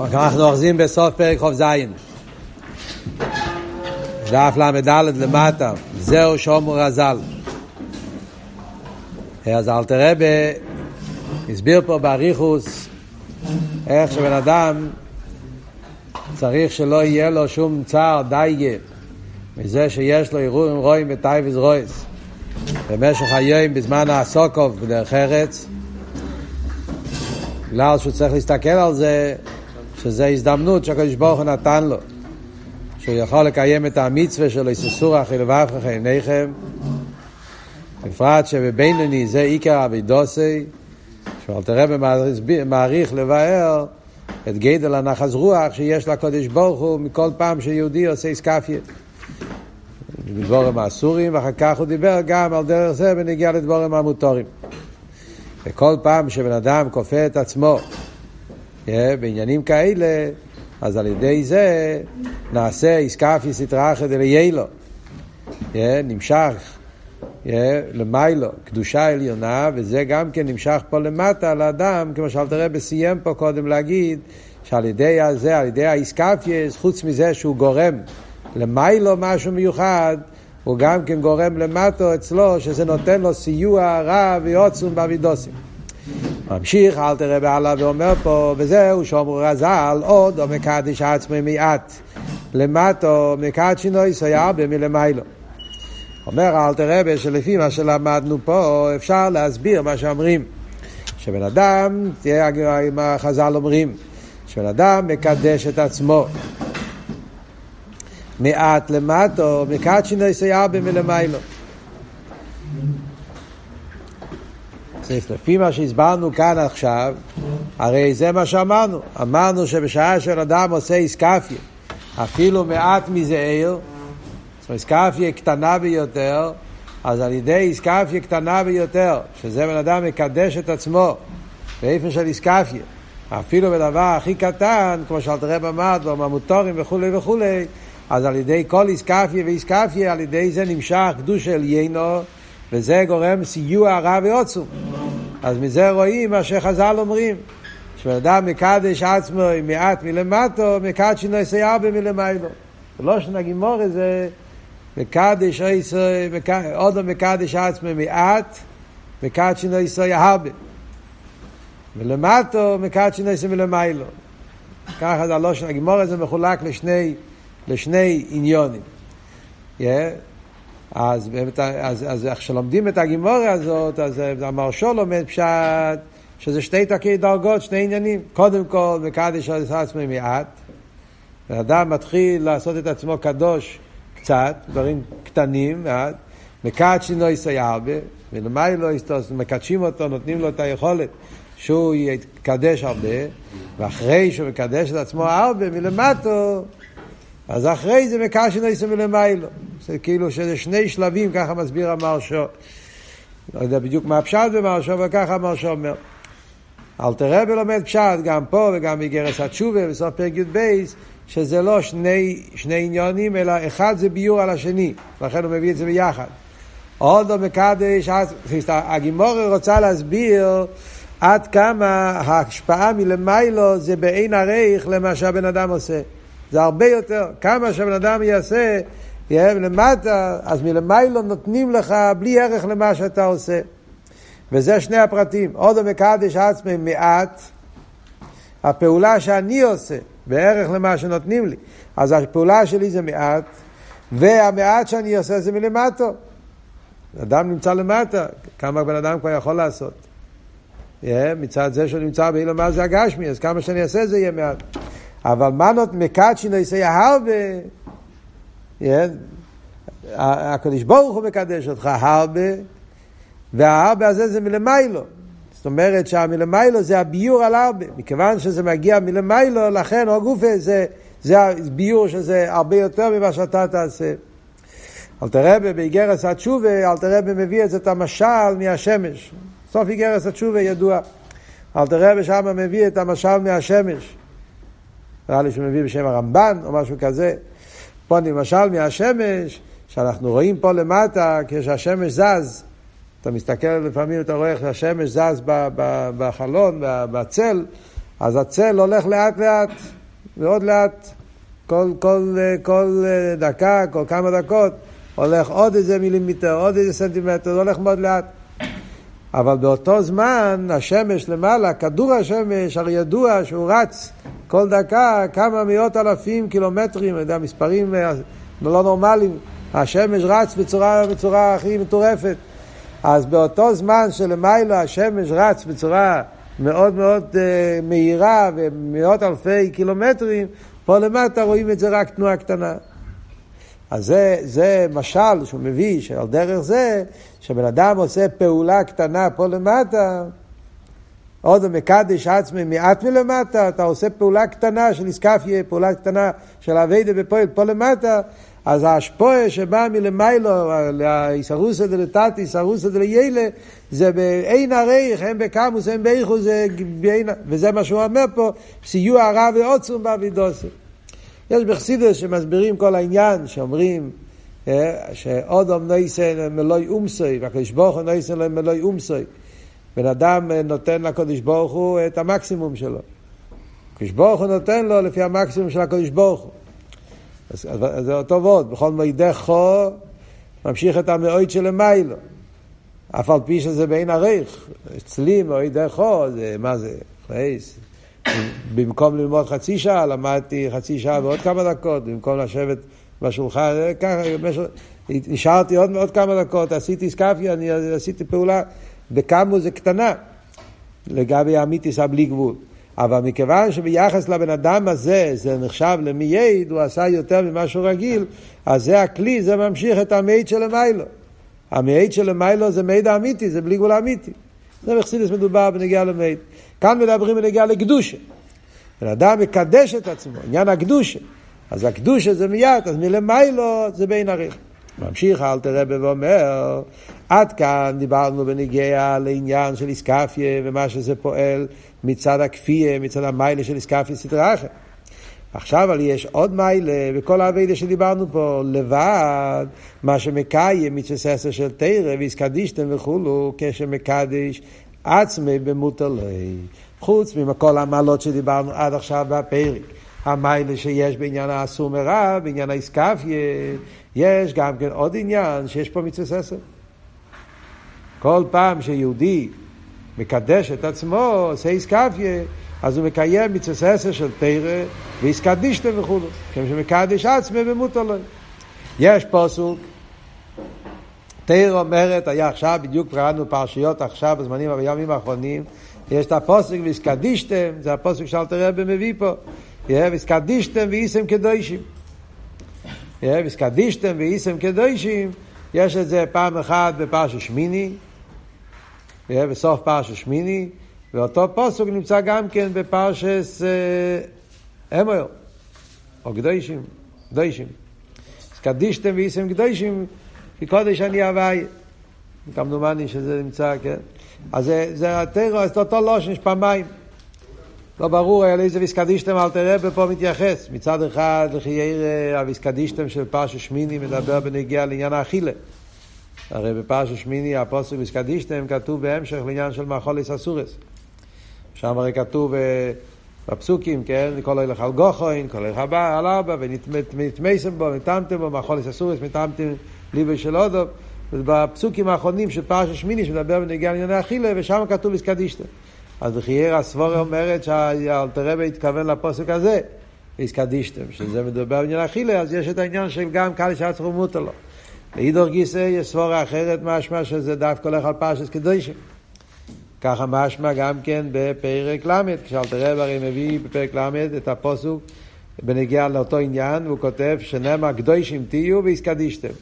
אנחנו אוחזים בסוף פרק זין. דף ל"ד למטה, זהו שומר הזל. אז אל תראה, הסביר פה באריכוס איך שבן אדם צריך שלא יהיה לו שום צער דייגה מזה שיש לו ערעורים רואים בטייבס רויס במשך היום בזמן הסוקוב בדרך ארץ בגלל שהוא צריך להסתכל על זה שזו הזדמנות שהקדוש ברוך הוא נתן לו שהוא יכול לקיים את המצווה שלו איססור אחי לבבכם עיניכם בפרט שבבינוני זה עיקר אבידוסי שאלתר רבי מעריך לבאר את גדל הנחס רוח שיש לקודש ברוך הוא מכל פעם שיהודי עושה איסקפיה. בדבורם האסורים, ואחר כך הוא דיבר גם על דרך זה בנגיע לדבורם המוטורים. וכל פעם שבן אדם כופה את עצמו בעניינים כאלה, אז על ידי זה נעשה איסקפיה סטרא אחת אליילו. Yeah, נמשך למיילו, קדושה עליונה, וזה גם כן נמשך פה למטה לאדם, כמו שאלתר רבי סיים פה קודם להגיד, שעל ידי הזה, על ידי האיסקפייס, חוץ מזה שהוא גורם למיילו משהו מיוחד, הוא גם כן גורם למטו אצלו, שזה נותן לו סיוע רב ועוצום באבידוסים. ממשיך, אל תראה בעלה ואומר פה, וזהו שומר רז"ל, עוד או מקדיש עצמי מעט. למטו מקדשינוי סייע במלמיילו. אומר אל תראה שלפי מה שלמדנו פה אפשר להסביר מה שאומרים שבן אדם, תהיה מה חז"ל אומרים, שבן אדם מקדש את עצמו מעט למטו, מקדשינוי סייאבה מלמיילו. לפי מה שהסברנו כאן עכשיו, הרי זה מה שאמרנו. אמרנו שבשעה שאדם עושה איסקפיה, אפילו מעט מזה עיר, זאת אומרת, איסקפיה קטנה ביותר, אז על ידי איסקפיה קטנה ביותר, שזה בן אדם מקדש את עצמו באיפן של איסקפיה, אפילו בדבר הכי קטן, כמו שאלת רב אמרת, בממוטורים וכולי וכולי, אז על ידי כל איסקפיה ואיסקפיה, על ידי זה נמשך קדוש של יינו, וזה גורם סיוע רע ועוצום. אז מזה רואים מה שחז"ל אומרים, שבן אדם מקדש עצמו מעט מלמטו, מקדש נעשה הרבה מלמיילו. לא שנגימור זה מקדש עוד מקדש עצמו מעט, מקדש נעשה הרבה. ולמטו מקדש נעשה מלמיילו. ככה זה הלושן הגימור הזה מחולק לשני, לשני עניונים. Yeah. אז, אז, אז איך שלומדים את הגימורה הזאת, אז המרשו לומד פשט, שזה שתי תקי דרגות, שני עניינים. קודם כל, מקדש את עצמי מעט. ואדם מתחיל לעשות את עצמו קדוש קצת, דברים קטנים, מעט. מקדשין לא יסי הרבה, ולמי לא יסתוס, מקדשים אותו, נותנים לו את היכולת שהוא יקדש הרבה, ואחרי שהוא מקדש את עצמו הרבה מלמטו, אז אחרי זה לא יסי מלמיילו. זה כאילו שזה שני שלבים, ככה מסביר המרשו. לא יודע בדיוק מה הפשט במרשו, אבל ככה המרשו אומר. אלתר רבי לומד פשט גם פה וגם בגרס התשובה בסוף פרק י"ב, שזה לא שני, שני עניונים, אלא אחד זה ביור על השני, לכן הוא מביא את זה ביחד. עוד לא מקדש, הגימורי רוצה להסביר עד כמה ההשפעה מלמיילו זה בעין הרייך למה שהבן אדם עושה. זה הרבה יותר, כמה שהבן אדם יעשה למטה, אז מלמיילו נותנים לך בלי ערך למה שאתה עושה. וזה שני הפרטים. עוד המקדש עצמי מעט, הפעולה שאני עושה, בערך למה שנותנים לי. אז הפעולה שלי זה מעט, והמעט שאני עושה זה מלמטו. אדם נמצא למטה, כמה בן אדם כבר יכול לעשות. Yeah, מצד זה שהוא נמצא באילו מה זה הגשמי, אז כמה שאני אעשה זה יהיה מעט. אבל מה נות מקדשי נעשה הרבה, yeah, הקדוש ברוך הוא מקדש אותך הרבה, וההרבה הזה זה מלמיילו. זאת אומרת שהמלמיילו זה הביור על הרבה. מכיוון שזה מגיע מלמיילו, לכן או גופה זה, זה הביור שזה הרבה יותר ממה שאתה תעשה. אל תראה באיגרס התשובה, אל תראה מביא את זה את המשל מהשמש. סוף איגרס התשובה ידוע. אל תראה שם מביא את המשל מהשמש. נראה לי שהוא מביא בשם הרמב"ן או משהו כזה. פה למשל מהשמש, שאנחנו רואים פה למטה, כשהשמש זז, אתה מסתכל לפעמים, אתה רואה איך השמש זז בחלון, בצל, אז הצל הולך לאט לאט, מאוד לאט. כל, כל, כל דקה, כל כמה דקות, הולך עוד איזה מילימטר, עוד איזה סנטימטר, זה הולך מאוד לאט. אבל באותו זמן, השמש למעלה, כדור השמש, הרי ידוע שהוא רץ כל דקה כמה מאות אלפים קילומטרים, אני יודע, מספרים אה, לא נורמליים. השמש רץ בצורה, בצורה הכי מטורפת. אז באותו זמן שלמיילו השמש רץ בצורה מאוד מאוד uh, מהירה ומאות אלפי קילומטרים, פה למטה רואים את זה רק תנועה קטנה. אז זה, זה משל שהוא מביא, שעל דרך זה, שבן אדם עושה פעולה קטנה פה למטה, עוד מקדש עצמי מעט מלמטה, אתה עושה פעולה קטנה של איסקפיה, פעולה קטנה של אביידה בפועל פה למטה, אז ההשפועה שבאה מלמיילו, לאיסרוסא דלתתא, איסרוסא דליילה, זה באין הרייך, הם בקמוס, הם באין, וזה מה שהוא אומר פה, סיוע הרע ועוצום באבידוסי. יש בחסידס שמסבירים כל העניין, שאומרים אה, שאודום נויסן מלוי אומסוי, והקדוש ברוך הוא נויסן מלוי אומסוי. בן אדם אה, נותן לקדוש ברוך הוא את המקסימום שלו. הקדוש ברוך הוא נותן לו לפי המקסימום של הקדוש ברוך הוא. אז, אז זה אותו וורד, בכל מידי חו ממשיך את המאוית של מיילו. אף על פי שזה בין עריך. אצלי מועידי חו, זה, מה זה? חייס. במקום ללמוד חצי שעה, למדתי חצי שעה ועוד כמה דקות, במקום לשבת בשולחן, ככה, נשארתי עוד, עוד כמה דקות, עשיתי סקאפיה, אני עשיתי פעולה, בכמה זה קטנה, לגבי המיתיס הבלי גבול. אבל מכיוון שביחס לבן אדם הזה זה נחשב למייד, הוא עשה יותר ממה שהוא רגיל, אז זה הכלי, זה ממשיך את המייד של המיילו. המייד של המיילו זה מייד האמיתי, זה בלי גבול האמיתי. זה בחסידס מדובר בנגיעה למייד. כאן מדברים בנגיעה לקדושה. בן אדם מקדש את עצמו, עניין הקדושה. אז הקדושה זה מיד, אז מלמיילו זה בין עריך. ממשיך אלתר רבי ואומר, עד כאן דיברנו בנגיעה לעניין של איסקפיה ומה שזה פועל מצד הכפייה, מצד המיילה של איסקפיה סדרה אחרת. עכשיו אבל יש עוד מיילה, וכל האביידה שדיברנו פה, לבד, מה שמקיים עשר של תרא, ויסקדישתם וכולו, כשמקדיש עצמי במוטלי. חוץ מכל המעלות שדיברנו עד עכשיו בפרק. המיילה שיש בעניין האסור מרע, בעניין האיסקפיה, יש גם כן עוד עניין שיש פה מצווה עשר. כל פעם שיהודי מקדש את עצמו, עושה איסקפיה, אז הוא מקיים מצווה עשר של תרא, ואיסקדישתם וכולו. כמו שמקדש עצמי במותר לו. יש פוסוק, תרא אומרת, היה עכשיו, בדיוק קראנו פרשיות עכשיו, בזמנים בימים האחרונים, יש את הפוסק ואיסקדישתם, זה הפוסק שאלתר רבי מביא פה. ואיסקדישתם ואיסם קדושים. ואיסקדישתם ואיסם קדושים, יש את זה פעם אחת בפרשת שמיני, בסוף פרשת שמיני, ואותו פוסק נמצא גם כן בפרשת אה, אמר, או קדושים, קדושים. קדישתם ואיסם קדושים, כי קודש אני הוואי. כמדומני שזה נמצא, כן? אז זה, זה הטרו, זה אותו לושן, יש פעמיים. לא ברור על איזה ויסקדישתם אל תראה ופה מתייחס. מצד אחד, לכי ירא, הוויסקדישתם של פרשת שמיני מדבר בנגיע לעניין האכילה. הרי בפרשת שמיני הפוסק ויסקדישתם כתוב בהמשך לעניין של מאכולס אסורס. שם הרי כתוב אה, בפסוקים, כן, כל הילך על גוחוין, כל הילך הבא, על אבא, ונתמסם בו, נטמתם בו, מאכולס אסורס, נטמתם ליבי של אודוב. בפסוקים האחרונים של פרשת שמיני שמדבר בנגיע לעניין האכילה, ושם כתוב ויסקדישתם. אז בחייר הסבורה אומרת שהאלתרבה התכוון לפוסק הזה, איסקדישתם, שזה מדבר בעניין אכילה, אז יש את העניין של גם קל שעצרו מותר לו. לאידור גיסא יש סבורה אחרת משמע שזה דווקא הולך על פרשת קדושים. ככה משמע גם כן בפרק ל', כשאלתרבה הרי מביא בפרק ל' את הפוסוק בנגיע לאותו עניין, והוא כותב שנאמר קדושים תהיו ואיסקדישתם.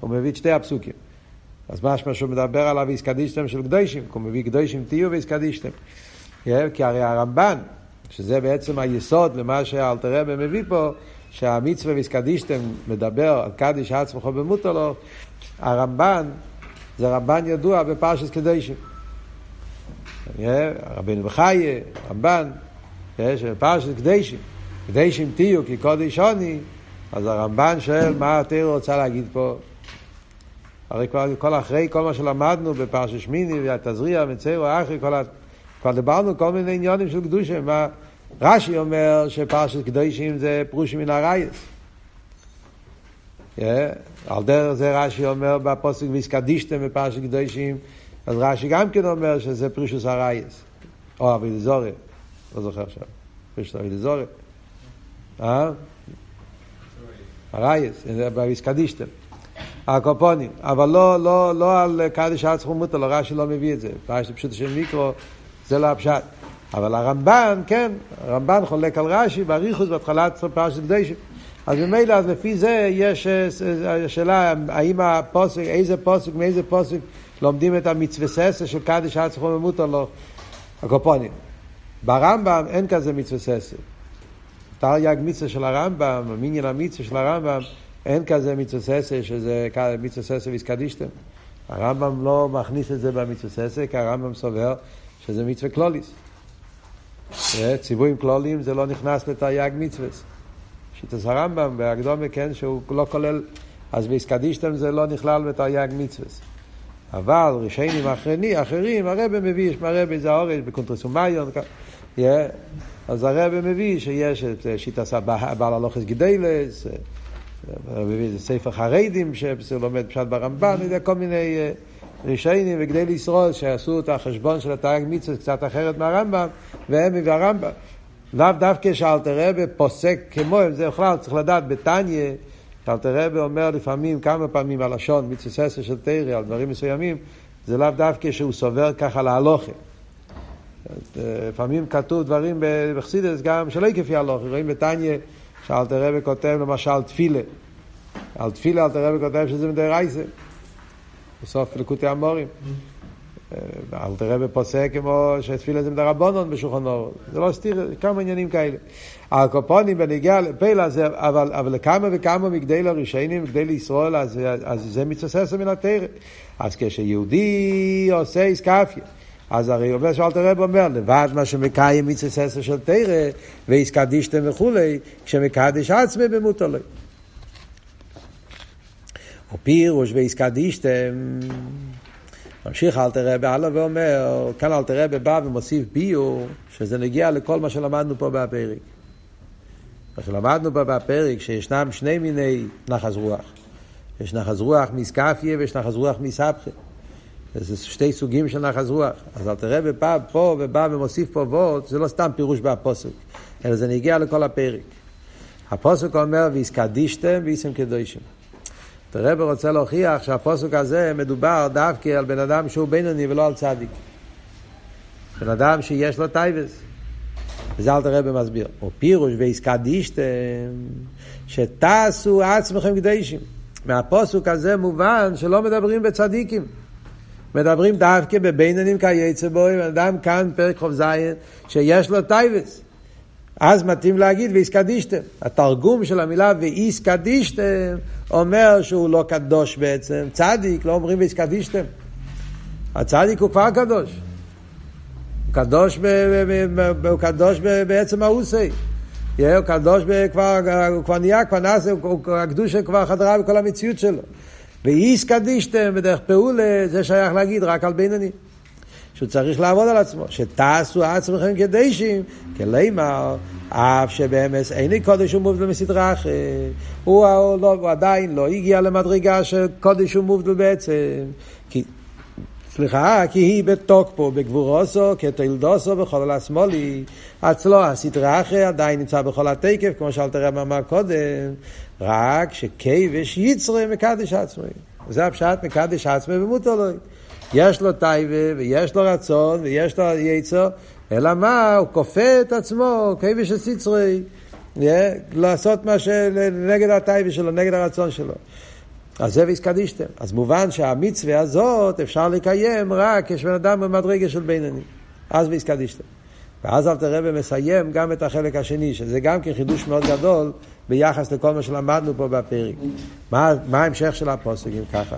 הוא מביא את שתי הפסוקים. אז משמע שהוא מדבר עליו איסקדישתם של קדושים, כי הוא מביא קדושים תהיו ואיסקדישתם. כי הרי הרמב"ן, שזה בעצם היסוד למה שאלתרבה מביא פה, שהמצווה ואיסקדישתם מדבר על קדיש עצמך במותר לו, הרמב"ן, זה רמב"ן ידוע בפרשת קדושים. רבינו בחייה, רמב"ן, פרשת קדושים. קדושים תהיו כי קודש עוני, אז הרמב"ן שואל מה התיר רוצה להגיד פה. הרי כל, כל אחרי כל מה שלמדנו בפרשת שמיני והתזריע מצרו אחרי כל, כבר דיברנו כל מיני עניונים של קדושה, מה רש"י אומר שפרשת קדושים זה פרושים מן הרייס. Yeah, על דרך זה רש"י אומר בפוסק ויסקדישתם בפרשת קדושים, אז רש"י גם כן אומר שזה פרישוס הרייס. או אביליזורי, לא זוכר עכשיו. פרישוס אביליזורי. אה? הרייס, בוויסקדישתם. הקופונים, אבל לא, לא, לא על קדיש עצמו מותר, לא רש"י לא מביא את זה. פרשת פשוט של מיקרו, זה לא הפשט. אבל הרמב"ן, כן, הרמב"ן חולק על רש"י באריכוס בהתחלת פרשת קדושים. אז ממילא, אז לפי זה יש שאלה, האם הפוסק, איזה פוסק, מאיזה פוסק לומדים את המצווה ססה של קדיש עצמו מותר לא, הקופונים. ברמב"ם אין כזה מצווה ססה. תרי"ג מצווה של הרמב"ם, מניין המצווה של הרמב"ם, אין כזה מצווה ססה שזה מצווה ססה ויסקדישתם. הרמב"ם לא מכניס את זה במצווה ססה, כי הרמב"ם סובר שזה מצווה קלוליס. ציוויים קלוליים זה לא נכנס לתרי"ג מצווה. שיטס הרמב"ם בהקדומה, כן, שהוא לא כולל, אז ויסקדישתם זה לא נכלל בתרי"ג מצווה. אבל רישיינים אחרים, אחרים הרב מביא, יש מהרבה זה האורש בקונטרסומיון, אז הרב מביא שיש את שיטס בעל הלוכס גידלס, איזה ספר חרדים שהוא לומד פשט ברמב"ן, יודע, כל מיני רישיינים וגדי לישראל שעשו את החשבון של התרי"ג מצווה קצת אחרת מהרמב"ם, והם מביא הרמב"ם. לאו דווקא שאלתר רבי פוסק כמוהם, זה בכלל צריך לדעת בתניא, שאלתר רבי אומר לפעמים, כמה פעמים הלשון, מצווה של תרא, על דברים מסוימים, זה לאו דווקא שהוא סובר ככה להלוכה. לפעמים כתוב דברים בחסידס גם שלא כפי הלוכה, רואים בתניא שאלתר רבי כותב למשל תפילה. על תפילה אלתר רבי כותב שזה מדי רייסה. בסוף לקוטי המורים. אל תראה בפוסק כמו שתפילה זה מדרבנון בשולחן אור. זה לא סתיר, כמה עניינים כאלה. הקופונים בנגיע לפלע זה, אבל, אבל לכמה וכמה מגדי לרישיינים, מגדי לישראל, אז, אז זה מתססס מן התרא. אז כשיהודי עושה איסקפיה, אז הרי אומר שאלת הרב אומר, לבד מה שמקיים מצססר של תרא, ואיסקדישתם וכולי, כשמקדש עצמי במותר לו. ופירוש ואיסקדישתם ממשיך אלתר רבי הלאה ואומר, כאן אלתר רבי בא ומוסיף ביור, שזה נגיע לכל מה שלמדנו פה בפרק. מה שלמדנו פה בפרק, שישנם שני מיני נחז רוח. יש נחז רוח מסקפיה ויש נחז רוח מסבכה. זה שתי סוגים של נחז רוח. אז אלתר רבי בא פה ובא ומוסיף פה וורד, זה לא סתם פירוש בפוסק, אלא זה נגיע לכל הפרק. הפסוק אומר, והתקדשתם והייתם קדושים. הרב רוצה להוכיח שהפסוק הזה מדובר דווקא על בן אדם שהוא בינוני ולא על צדיק. בן אדם שיש לו תאוות. וזה אלטער רבי מסביר. או פירוש והתקדשתם שתעשו עצמכם קדושים. מהפסוק הזה מובן שלא מדברים בצדיקים. מדברים דווקא בבינונים כיוצא בו, בן אדם כאן פרק זין שיש לו תאוות. אז מתאים להגיד והתקדשתם. התרגום של המילה והתקדשתם אומר שהוא לא קדוש בעצם. צדיק, לא אומרים והתקדשתם. הצדיק הוא כבר קדוש. הוא קדוש, ב, ב, ב, הוא קדוש בעצם האוסי. הוא קדוש כבר, הוא כבר נהיה, כבר נעשה, הקדושה כבר חדרה בכל המציאות שלו. והתקדשתם בדרך פעולה, זה שייך להגיד רק על בינוני. שהוא צריך לעבוד על עצמו, שתעשו עצמכם קדשים, כלימר, אף שבאמס איני קודש ומובדל מסדרה אחרת. הוא, לא, הוא עדיין לא הגיע למדרגה של קודש ומובדל בעצם. כי, סליחה, כי היא בתוקפו, בגבורוסו, כתלדוסו בכל השמאלי. אצלו הסדרה אחרת עדיין נמצא בכל התקף, כמו שאלת הרב אמר קודם, רק שכבש יצרה מקדש עצמי. זה הפשט מקדש עצמי ומותר לו. יש לו טייבה, ויש לו רצון, ויש לו יצר, אלא מה, הוא כופה את עצמו, כיבש הסיצרי, לעשות מה שנגד הטייבה שלו, נגד הרצון שלו. אז זה ויסקדישתם. אז מובן שהמצווה הזאת אפשר לקיים רק כשבן אדם במדרגה של בינוני. אז ויסקדישתם. ואז אל תראה ומסיים גם את החלק השני, שזה גם כן חידוש מאוד גדול ביחס לכל מה שלמדנו פה בפרק. מה, מה ההמשך של הפוסק אם ככה?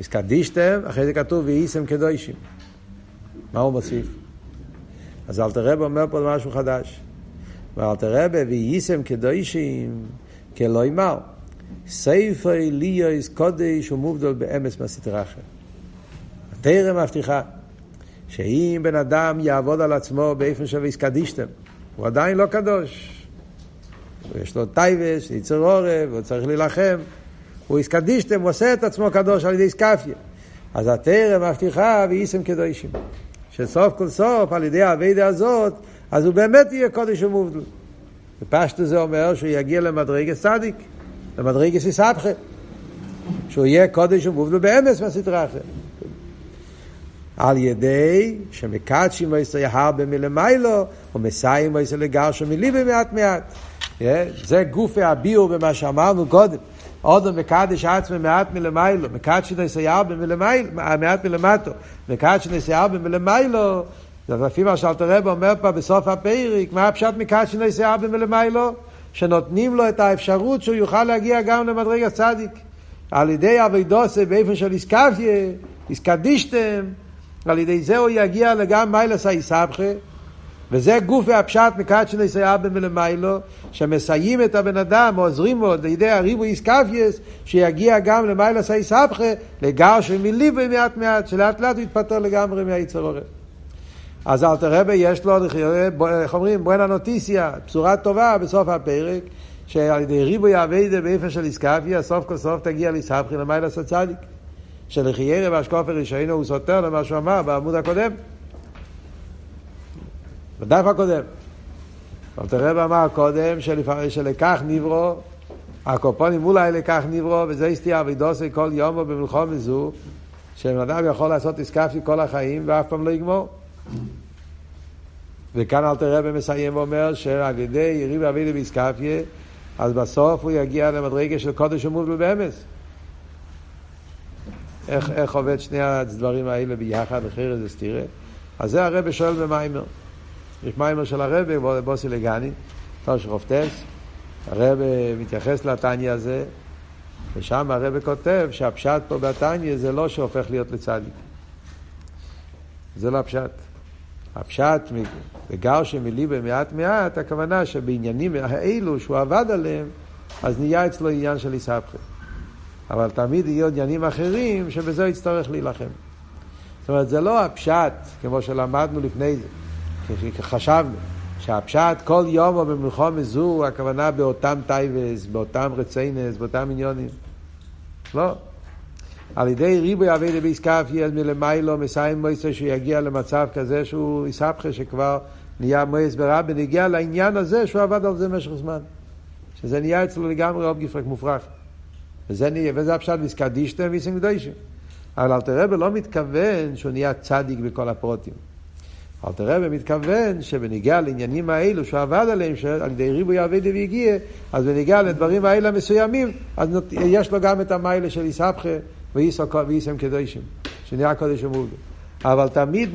מסקדישתם, אחרי זה כתוב ואיסם קדושים. מה הוא מוסיף? אז אלתר רב אומר פה משהו חדש. ואלתר רב ואיסם קדושים כלא ימר. סייפר ליאס קודש ומובדל באמס מהסטרחה. התרא מבטיחה שאם בן אדם יעבוד על עצמו באיפה של איסקדישתם, הוא עדיין לא קדוש. יש לו תאוות, יצר הרע, הוא צריך להילחם. והתקדשתם, הוא עושה את עצמו קדוש על ידי אתכפיא. אז התורה מבטיחה והייתם קדושים. שסוף כל סוף, על ידי העבודה הזאת, אז הוא באמת יהיה קדוש ומובדל. ופשטו זה אומר שהוא יגיע למדרגת צדיק, למדרגת אתהפכא. שהוא יהיה קדוש ומובדל באמת מהסטרא אחרא. על ידי שמקדשים ויסי הרבה מלמיילו, ומסיים ויסי לגרשו מליבי מעט מעט. זה גופי הביאו במה שאמרנו קודם. אודם מקדש עצמי מעט מלמיילו, מקדש נעשה הרבה מלמיילו, מעט מלמטו, מקדש נעשה הרבה מלמיילו, זה לפי מה שאלתר רב אומר פה בסוף הפרק, מה הפשט מקדש נעשה הרבה מלמיילו? שנותנים לו את האפשרות שהוא יוכל להגיע גם למדרג הצדיק. על ידי אבידוסה באיפה של איסקפיה, איסקדישתם, על ידי זה הוא יגיע לגם מיילס האיסבכה, וזה גוף והפשט מקדשני סייאבה מלמיילו, שמסייעים את הבן אדם, עוזרים לו לידי הריבו איסקפייס, שיגיע גם למיילס האיסבכה, לגר שמליבי מעט מעט, שלאט לאט הוא יתפטר לגמרי מהיצר עורף. אז אלתר רבי יש לו, איך אומרים, בואנה נוטיסיה, בשורה טובה בסוף הפרק, שעל ידי ריבוי אביידה באיפה של איסקפיה, סוף כל סוף תגיע לאיסבכה למיילס הצדיק. שלחיירה והשקופר רישינו הוא סותר למה שהוא אמר בעמוד הקודם. בדף הקודם. אבל תראה אמר קודם שלכך נברו, הקופונים אולי לכך נברו, וזה הסתיר אבידוסי כל יום במלחום זו, שבן אדם יכול לעשות איסקפי כל החיים ואף פעם לא יגמור. וכאן אל תראה ומסיים ואומר שעל ידי יריב אבידי באיסקפיה, אז בסוף הוא יגיע למדרגה של קודש ומובל באמס. איך, איך עובד שני הדברים האלה ביחד, אחרי זה סתירה. אז זה הרבה שואל במיימר. יש מיימר של הרבה, בוסי לגני, תוש רופטס. הרבה מתייחס לתניא הזה, ושם הרבה כותב שהפשט פה בתניא זה לא שהופך להיות לצדיק. זה לא הפשט. הפשט בגר שמליבה מעט מעט, הכוונה שבעניינים האלו שהוא עבד עליהם, אז נהיה אצלו עניין של איסהפכה. אבל תמיד יהיו עניינים אחרים שבזה יצטרך להילחם. זאת אומרת, זה לא הפשט, כמו שלמדנו לפני זה, חשבנו, שהפשט כל יום או במלחום זו, הכוונה באותם טייבס, באותם רציינס, באותם עניונים. לא. על ידי ריבוי אבי דבי סקאפי, אז מלמיילו מסיים מויסר שיגיע למצב כזה שהוא יסבכה שכבר נהיה מויס ברבי, נגיע לעניין הזה שהוא עבד על זה במשך זמן. שזה נהיה אצלו לגמרי אופגיפרק מופרך. וזה, נהיה, וזה הפשט ויסקדישתם ויסים קדושים. אבל אלתר רבי לא מתכוון שהוא נהיה צדיק בכל הפרוטים. אלתר רבי מתכוון שבניגיע לעניינים האלו שהוא עבד עליהם, שעל ידי ריבוי אבידי והגיע, אז בניגיע לדברים האלה המסוימים, אז יש לו גם את המיילה של איסבכה ואיסם קדושים, שנהיה קודש ומורגל. אבל תמיד,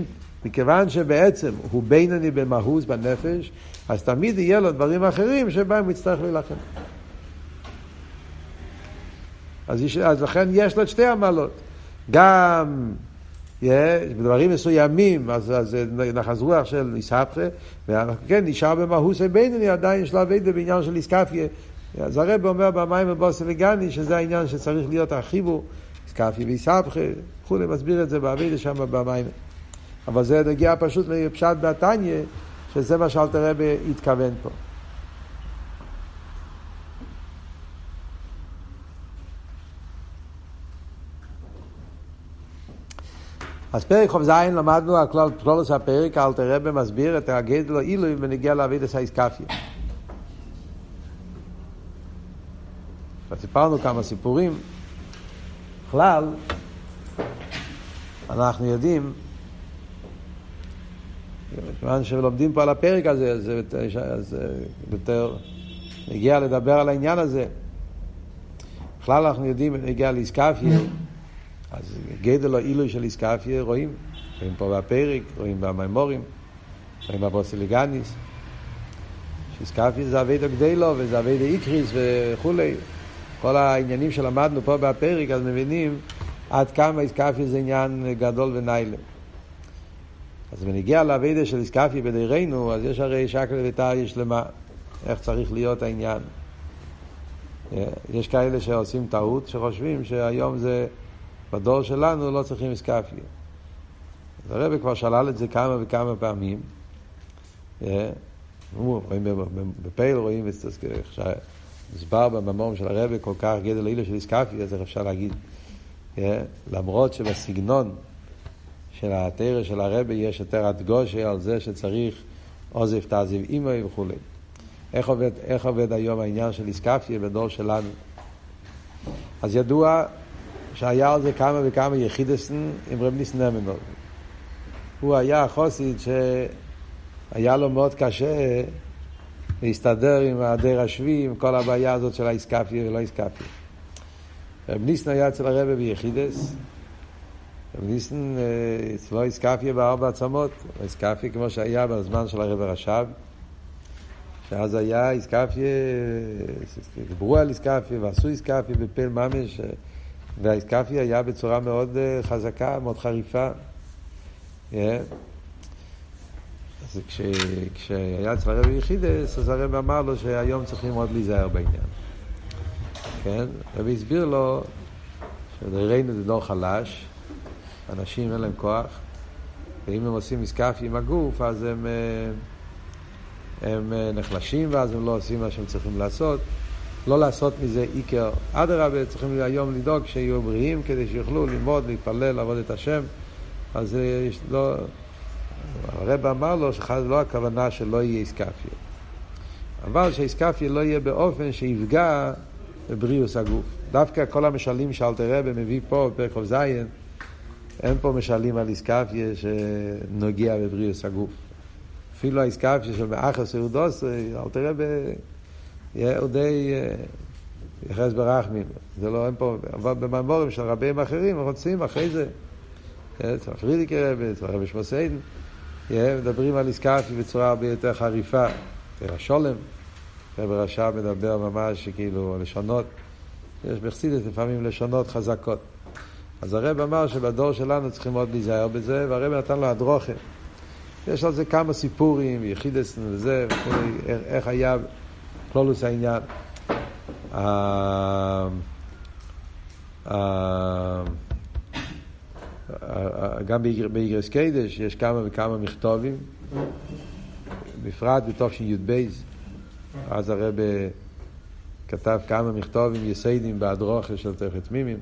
מכיוון שבעצם הוא בינוני במהוס, בנפש, אז תמיד יהיה לו דברים אחרים שבהם הוא יצטרך להילחם. אז, יש, אז לכן יש לו את שתי המעלות. גם yeah, בדברים מסוימים, אז, אז נחז רוח של איסהפכה, וכן נשאר במהוס בינוני, עדיין יש לו אביידה בעניין של איסקפיה. אז הרב אומר במים ובוסי וגני, שזה העניין שצריך להיות החיבור, איסקפיה ואיסהפכה, וכולי, מסביר את זה באביידה שם במים. אבל זה נגיע פשוט לפשט בתניא, שזה מה שאלתר רבי התכוון פה. אז פרק ח"ז למדנו על כלל פלולוס הפרק, אל תראה במסביר את הגדל עילוי ונגיע להביא את האיסקפיה. סיפרנו כמה סיפורים. בכלל, אנחנו יודעים, כיוון שלומדים פה על הפרק הזה, אז, אז יותר נגיע לדבר על העניין הזה. בכלל אנחנו יודעים, נגיע לאיסקפיה. אז גדל העילוי של איסקפיה רואים, רואים פה בפרק, רואים במימורים, רואים בבוסילגניס, שאיסקפיה זה אבי גדלו וזה אבי איקריס וכולי. כל העניינים שלמדנו פה בפרק, אז מבינים עד כמה איסקפיה זה עניין גדול וניילה. אז בנגיע לאבידה של איסקפיה בדירנו, אז יש הרי שקל וטריה שלמה, איך צריך להיות העניין. יש כאלה שעושים טעות, שחושבים שהיום זה בדור שלנו לא צריכים איסקפיה. הרב כבר שלל את זה כמה וכמה פעמים. רואים בפייל, רואים, הסבר בממורים של הרב כל כך גדל אילו של איסקפי, אז איך אפשר להגיד? למרות שבסגנון של התרא של הרבי יש יותר הדגושה על זה שצריך עוזב תעזב אימוי וכולי. איך עובד, איך עובד היום העניין של איסקפיה בדור שלנו? אז ידוע שהיה על זה כמה וכמה יחידסן עם רב ניסן. הוא היה חוסיד שהיה לו מאוד קשה להסתדר עם הדר השבי, עם כל הבעיה הזאת של האיסקפיה ולא איסקפיה. רב ניסן היה אצל הרבי ביחידס, רב ניסן אה, אצלו איסקפיה בארבע עצמות, איסקפיה כמו שהיה בזמן של הרב רש"ב, שאז היה איסקפיה, דיברו על איסקפיה ועשו איסקפיה בפל ממש, והאיסקפיה היה בצורה מאוד אה, חזקה, מאוד חריפה. Yeah. אז כש, כשהיה אצל הרב יחידס, אז הרב אמר לו שהיום צריכים מאוד להיזהר בעניין. כן? רבי הסביר לו שדרינו זה דור חלש, אנשים אין להם כוח, ואם הם עושים מסקפי עם הגוף, אז הם, אה, הם אה, נחלשים ואז הם לא עושים מה שהם צריכים לעשות. לא לעשות מזה עיקר. אדרבה, צריכים היום לדאוג שיהיו בריאים כדי שיוכלו ללמוד, להתפלל, לעבוד את השם. אז אה, יש לא... הרב אמר לו שחד לא הכוונה שלא יהיה איסקפיה. אבל שאיסקפיה לא יהיה באופן שיפגע בבריאוס הגוף. דווקא כל המשלים שאלתר רבי מביא פה בפרק כ"ז, אין פה משלים על איסקפיה שנוגע בבריאוס הגוף. אפילו האיסקפיה של מאחס אהודוס, אלתר רבי הוא די יחס ברחמים. זה לא, אין פה, אבל בממורים של רבים אחרים רוצים אחרי זה, אצל פרידיקי רבי, אצל רבי שמוסיידן, מדברים על איסקפיה בצורה הרבה יותר חריפה. השולם, רבי רש"ב מדבר ממש כאילו לשונות. יש בחסידת לפעמים לשונות חזקות. אז הרב אמר שבדור שלנו צריכים מאוד להיזהר בזה, והרב נתן לו הדרוכה. יש על זה כמה סיפורים, יחידסן וזה, איך היה כלולוס העניין. גם באיגרס קיידש יש כמה וכמה מכתובים, בפרט בתשי"ב, אז הרב כתב כמה מכתובים יסיידים בהדרוכה של תכת תמימים.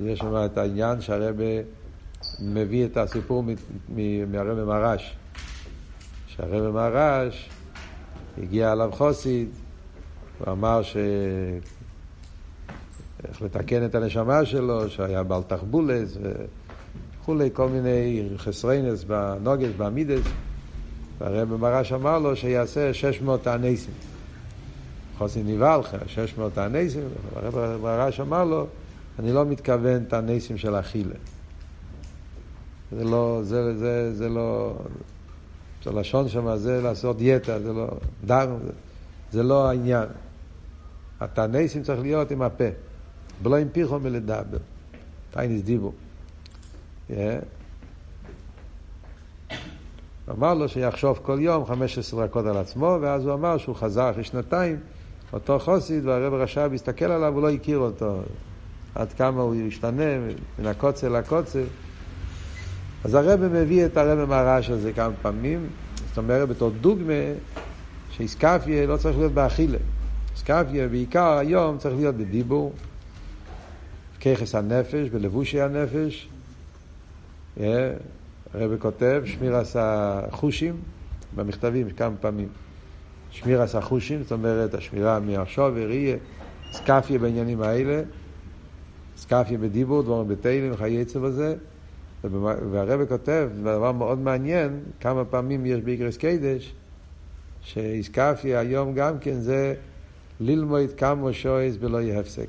יש שם את העניין שהרב מביא את הסיפור מהרב מרש. שהרב מרש הגיע אליו חוסיד, הוא אמר ש... איך לתקן את הנשמה שלו, שהיה בעל תחבולס וכולי, כל מיני חסריינס בנוגס, בעמידס. והרב מרש אמר לו שיעשה 600 תעניסים. חוסי נבהל, 600 תעניסים, והרב מרש אמר לו, אני לא מתכוון תעניסים של אכילה. זה לא, זה, זה, זה לא, זה לשון שם, זה לעשות דיאטה, זה לא, דר, זה, לא העניין. התעניסים צריך להיות עם הפה, ולא עם פיחו מלדבר. טייניס דיבו. Yeah. אמר לו שיחשוב כל יום 15 דקות על עצמו, ואז הוא אמר שהוא חזר אחרי שנתיים, אותו חוסיד, והרב רש"ב הסתכל עליו, הוא לא הכיר אותו. עד כמה הוא השתנה מן הקוצר לקוצר. אז הרב מביא את הרב מהרעש הזה כמה פעמים, זאת אומרת בתור דוגמה שאיסקפיה לא צריך להיות באכילה. איסקפיה בעיקר היום צריך להיות בדיבור, ככס הנפש, בלבושי הנפש. הרב כותב, שמיר עשה חושים, במכתבים כמה פעמים. שמיר עשה חושים, זאת אומרת השמירה מהשוב וראייה, סקפיה בעניינים האלה, סקפיה בדיבור, דבורים בתהילים, עצב הזה. והרבא כותב, דבר מאוד מעניין, כמה פעמים יש באיגרס קיידש, שאיסקפיה היום גם כן זה ללמוד כמה שויס בלא יהיה הפסק.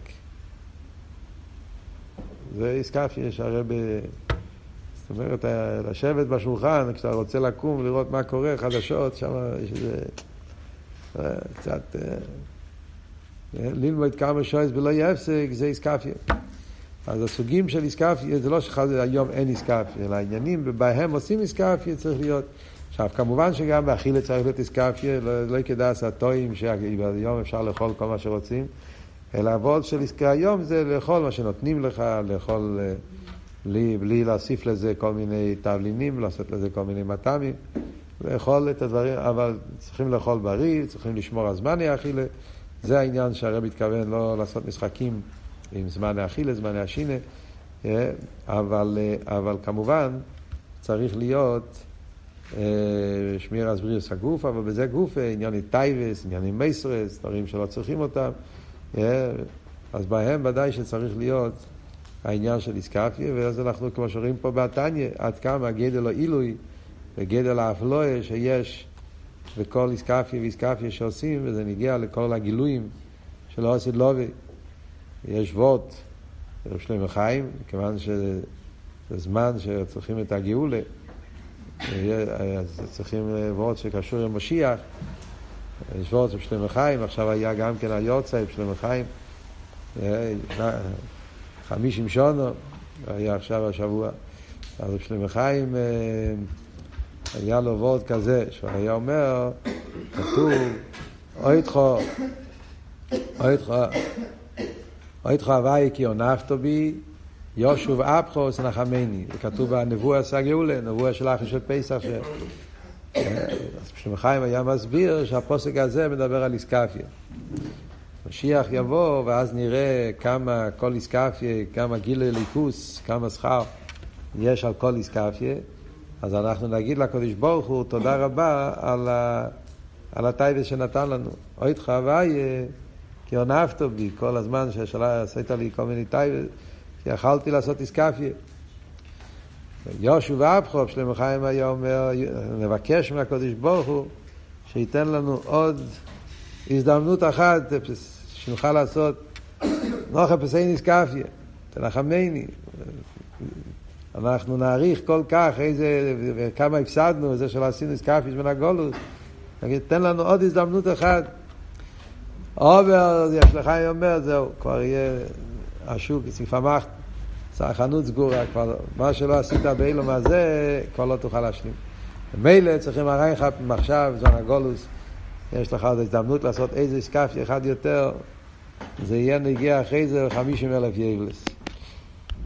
זה איסקפיה שהרבא... זאת אומרת, לשבת בשולחן, כשאתה רוצה לקום, לראות מה קורה, חדשות, שם יש איזה... אה, קצת... אה, אה, ללמוד כמה שויס בלא יהיה הפסק, זה איסקפיה. אז הסוגים של איסקפיה זה לא שחד היום אין איסקפיה, אלא העניינים ובהם עושים איסקפיה צריך להיות. עכשיו כמובן שגם באכילה צריך להיות איסקפיה, לא, לא כדאי סטואים שהיום אפשר לאכול כל מה שרוצים, אלא הוורד של איסקפיה היום זה לאכול מה שנותנים לך, לאכול בלי, בלי להוסיף לזה כל מיני תבלינים, לעשות לזה כל מיני מטעמים. לאכול את הדברים, אבל צריכים לאכול בריא, צריכים לשמור על זמן האכילה. זה העניין שהרב התכוון לא לעשות משחקים עם זמן האכילה, זמן השינה, אה, אבל, אה, אבל כמובן צריך להיות אה, שמירת בריאות הגוף, אבל בזה גוף ענייני תאוות, ענייני מייסרס, דברים שלא צריכים אותם, אז בהם ודאי שצריך להיות העניין של אתכפיא, ואז אנחנו, כמו שרואים פה בתניא, עד כמה גודל העילוי וגודל ההפלאה שיש בכל איסקפיה ואיסקפיה שעושים, וזה נגיע לכל הגילויים של אוסיד לובי. יש וורט, רב שלמה חיים, כיוון שזה זמן שצריכים את הגאולה, אז צריכים וורט שקשור עם משיח. יש וורט רב שלמה חיים, עכשיו היה גם כן היורצה, רב שלמה חיים. חמישים שונו, היה עכשיו השבוע. אז שלמה חיים היה לו וורד כזה, שהוא היה אומר, כתוב, אויתכו, אויתכו, אויתכו הוואי כי עונפתו בי, יושוב אפחו סנחמני. זה כתוב בנבואה סגאולה, נבואה של אחי של פסח. ש... אז שלמה חיים היה מסביר שהפוסק הזה מדבר על איסקפיה. משיח יבוא, ואז נראה כמה כל איסקפיה, כמה גילי ליכוס, כמה שכר יש על כל איסקפיה. אז אנחנו נגיד לקדוש ברוך הוא תודה רבה על, ה, על הטייבס שנתן לנו. אוי חוואי, כי עונפת בי כל הזמן שעשית לי כל מיני טייבס, שיכלתי לעשות איסקפיה. יושו ואבחוב, שלמה חיים היה אומר, נבקש מהקדוש ברוך הוא שייתן לנו עוד הזדמנות אחת שנוכל לעשות נוחה פסאי ניסקפיה, תנחמני, אנחנו נעריך כל כך איזה, וכמה הפסדנו, זה שלא עשינו סקאפיש בין הגולוס. נגיד, תן לנו עוד הזדמנות אחת. עובר, יש לך אומר, זהו, כבר יהיה השוק, סיפמח, החנות סגורה, כבר מה שלא עשית באילום הזה, כבר לא תוכל להשלים. מילא צריכים הרייך עכשיו, זמן הגולוס, יש לך עוד הזדמנות לעשות איזה סקאפי אחד יותר, זה יהיה נגיע אחרי זה 50 אלף יבלס.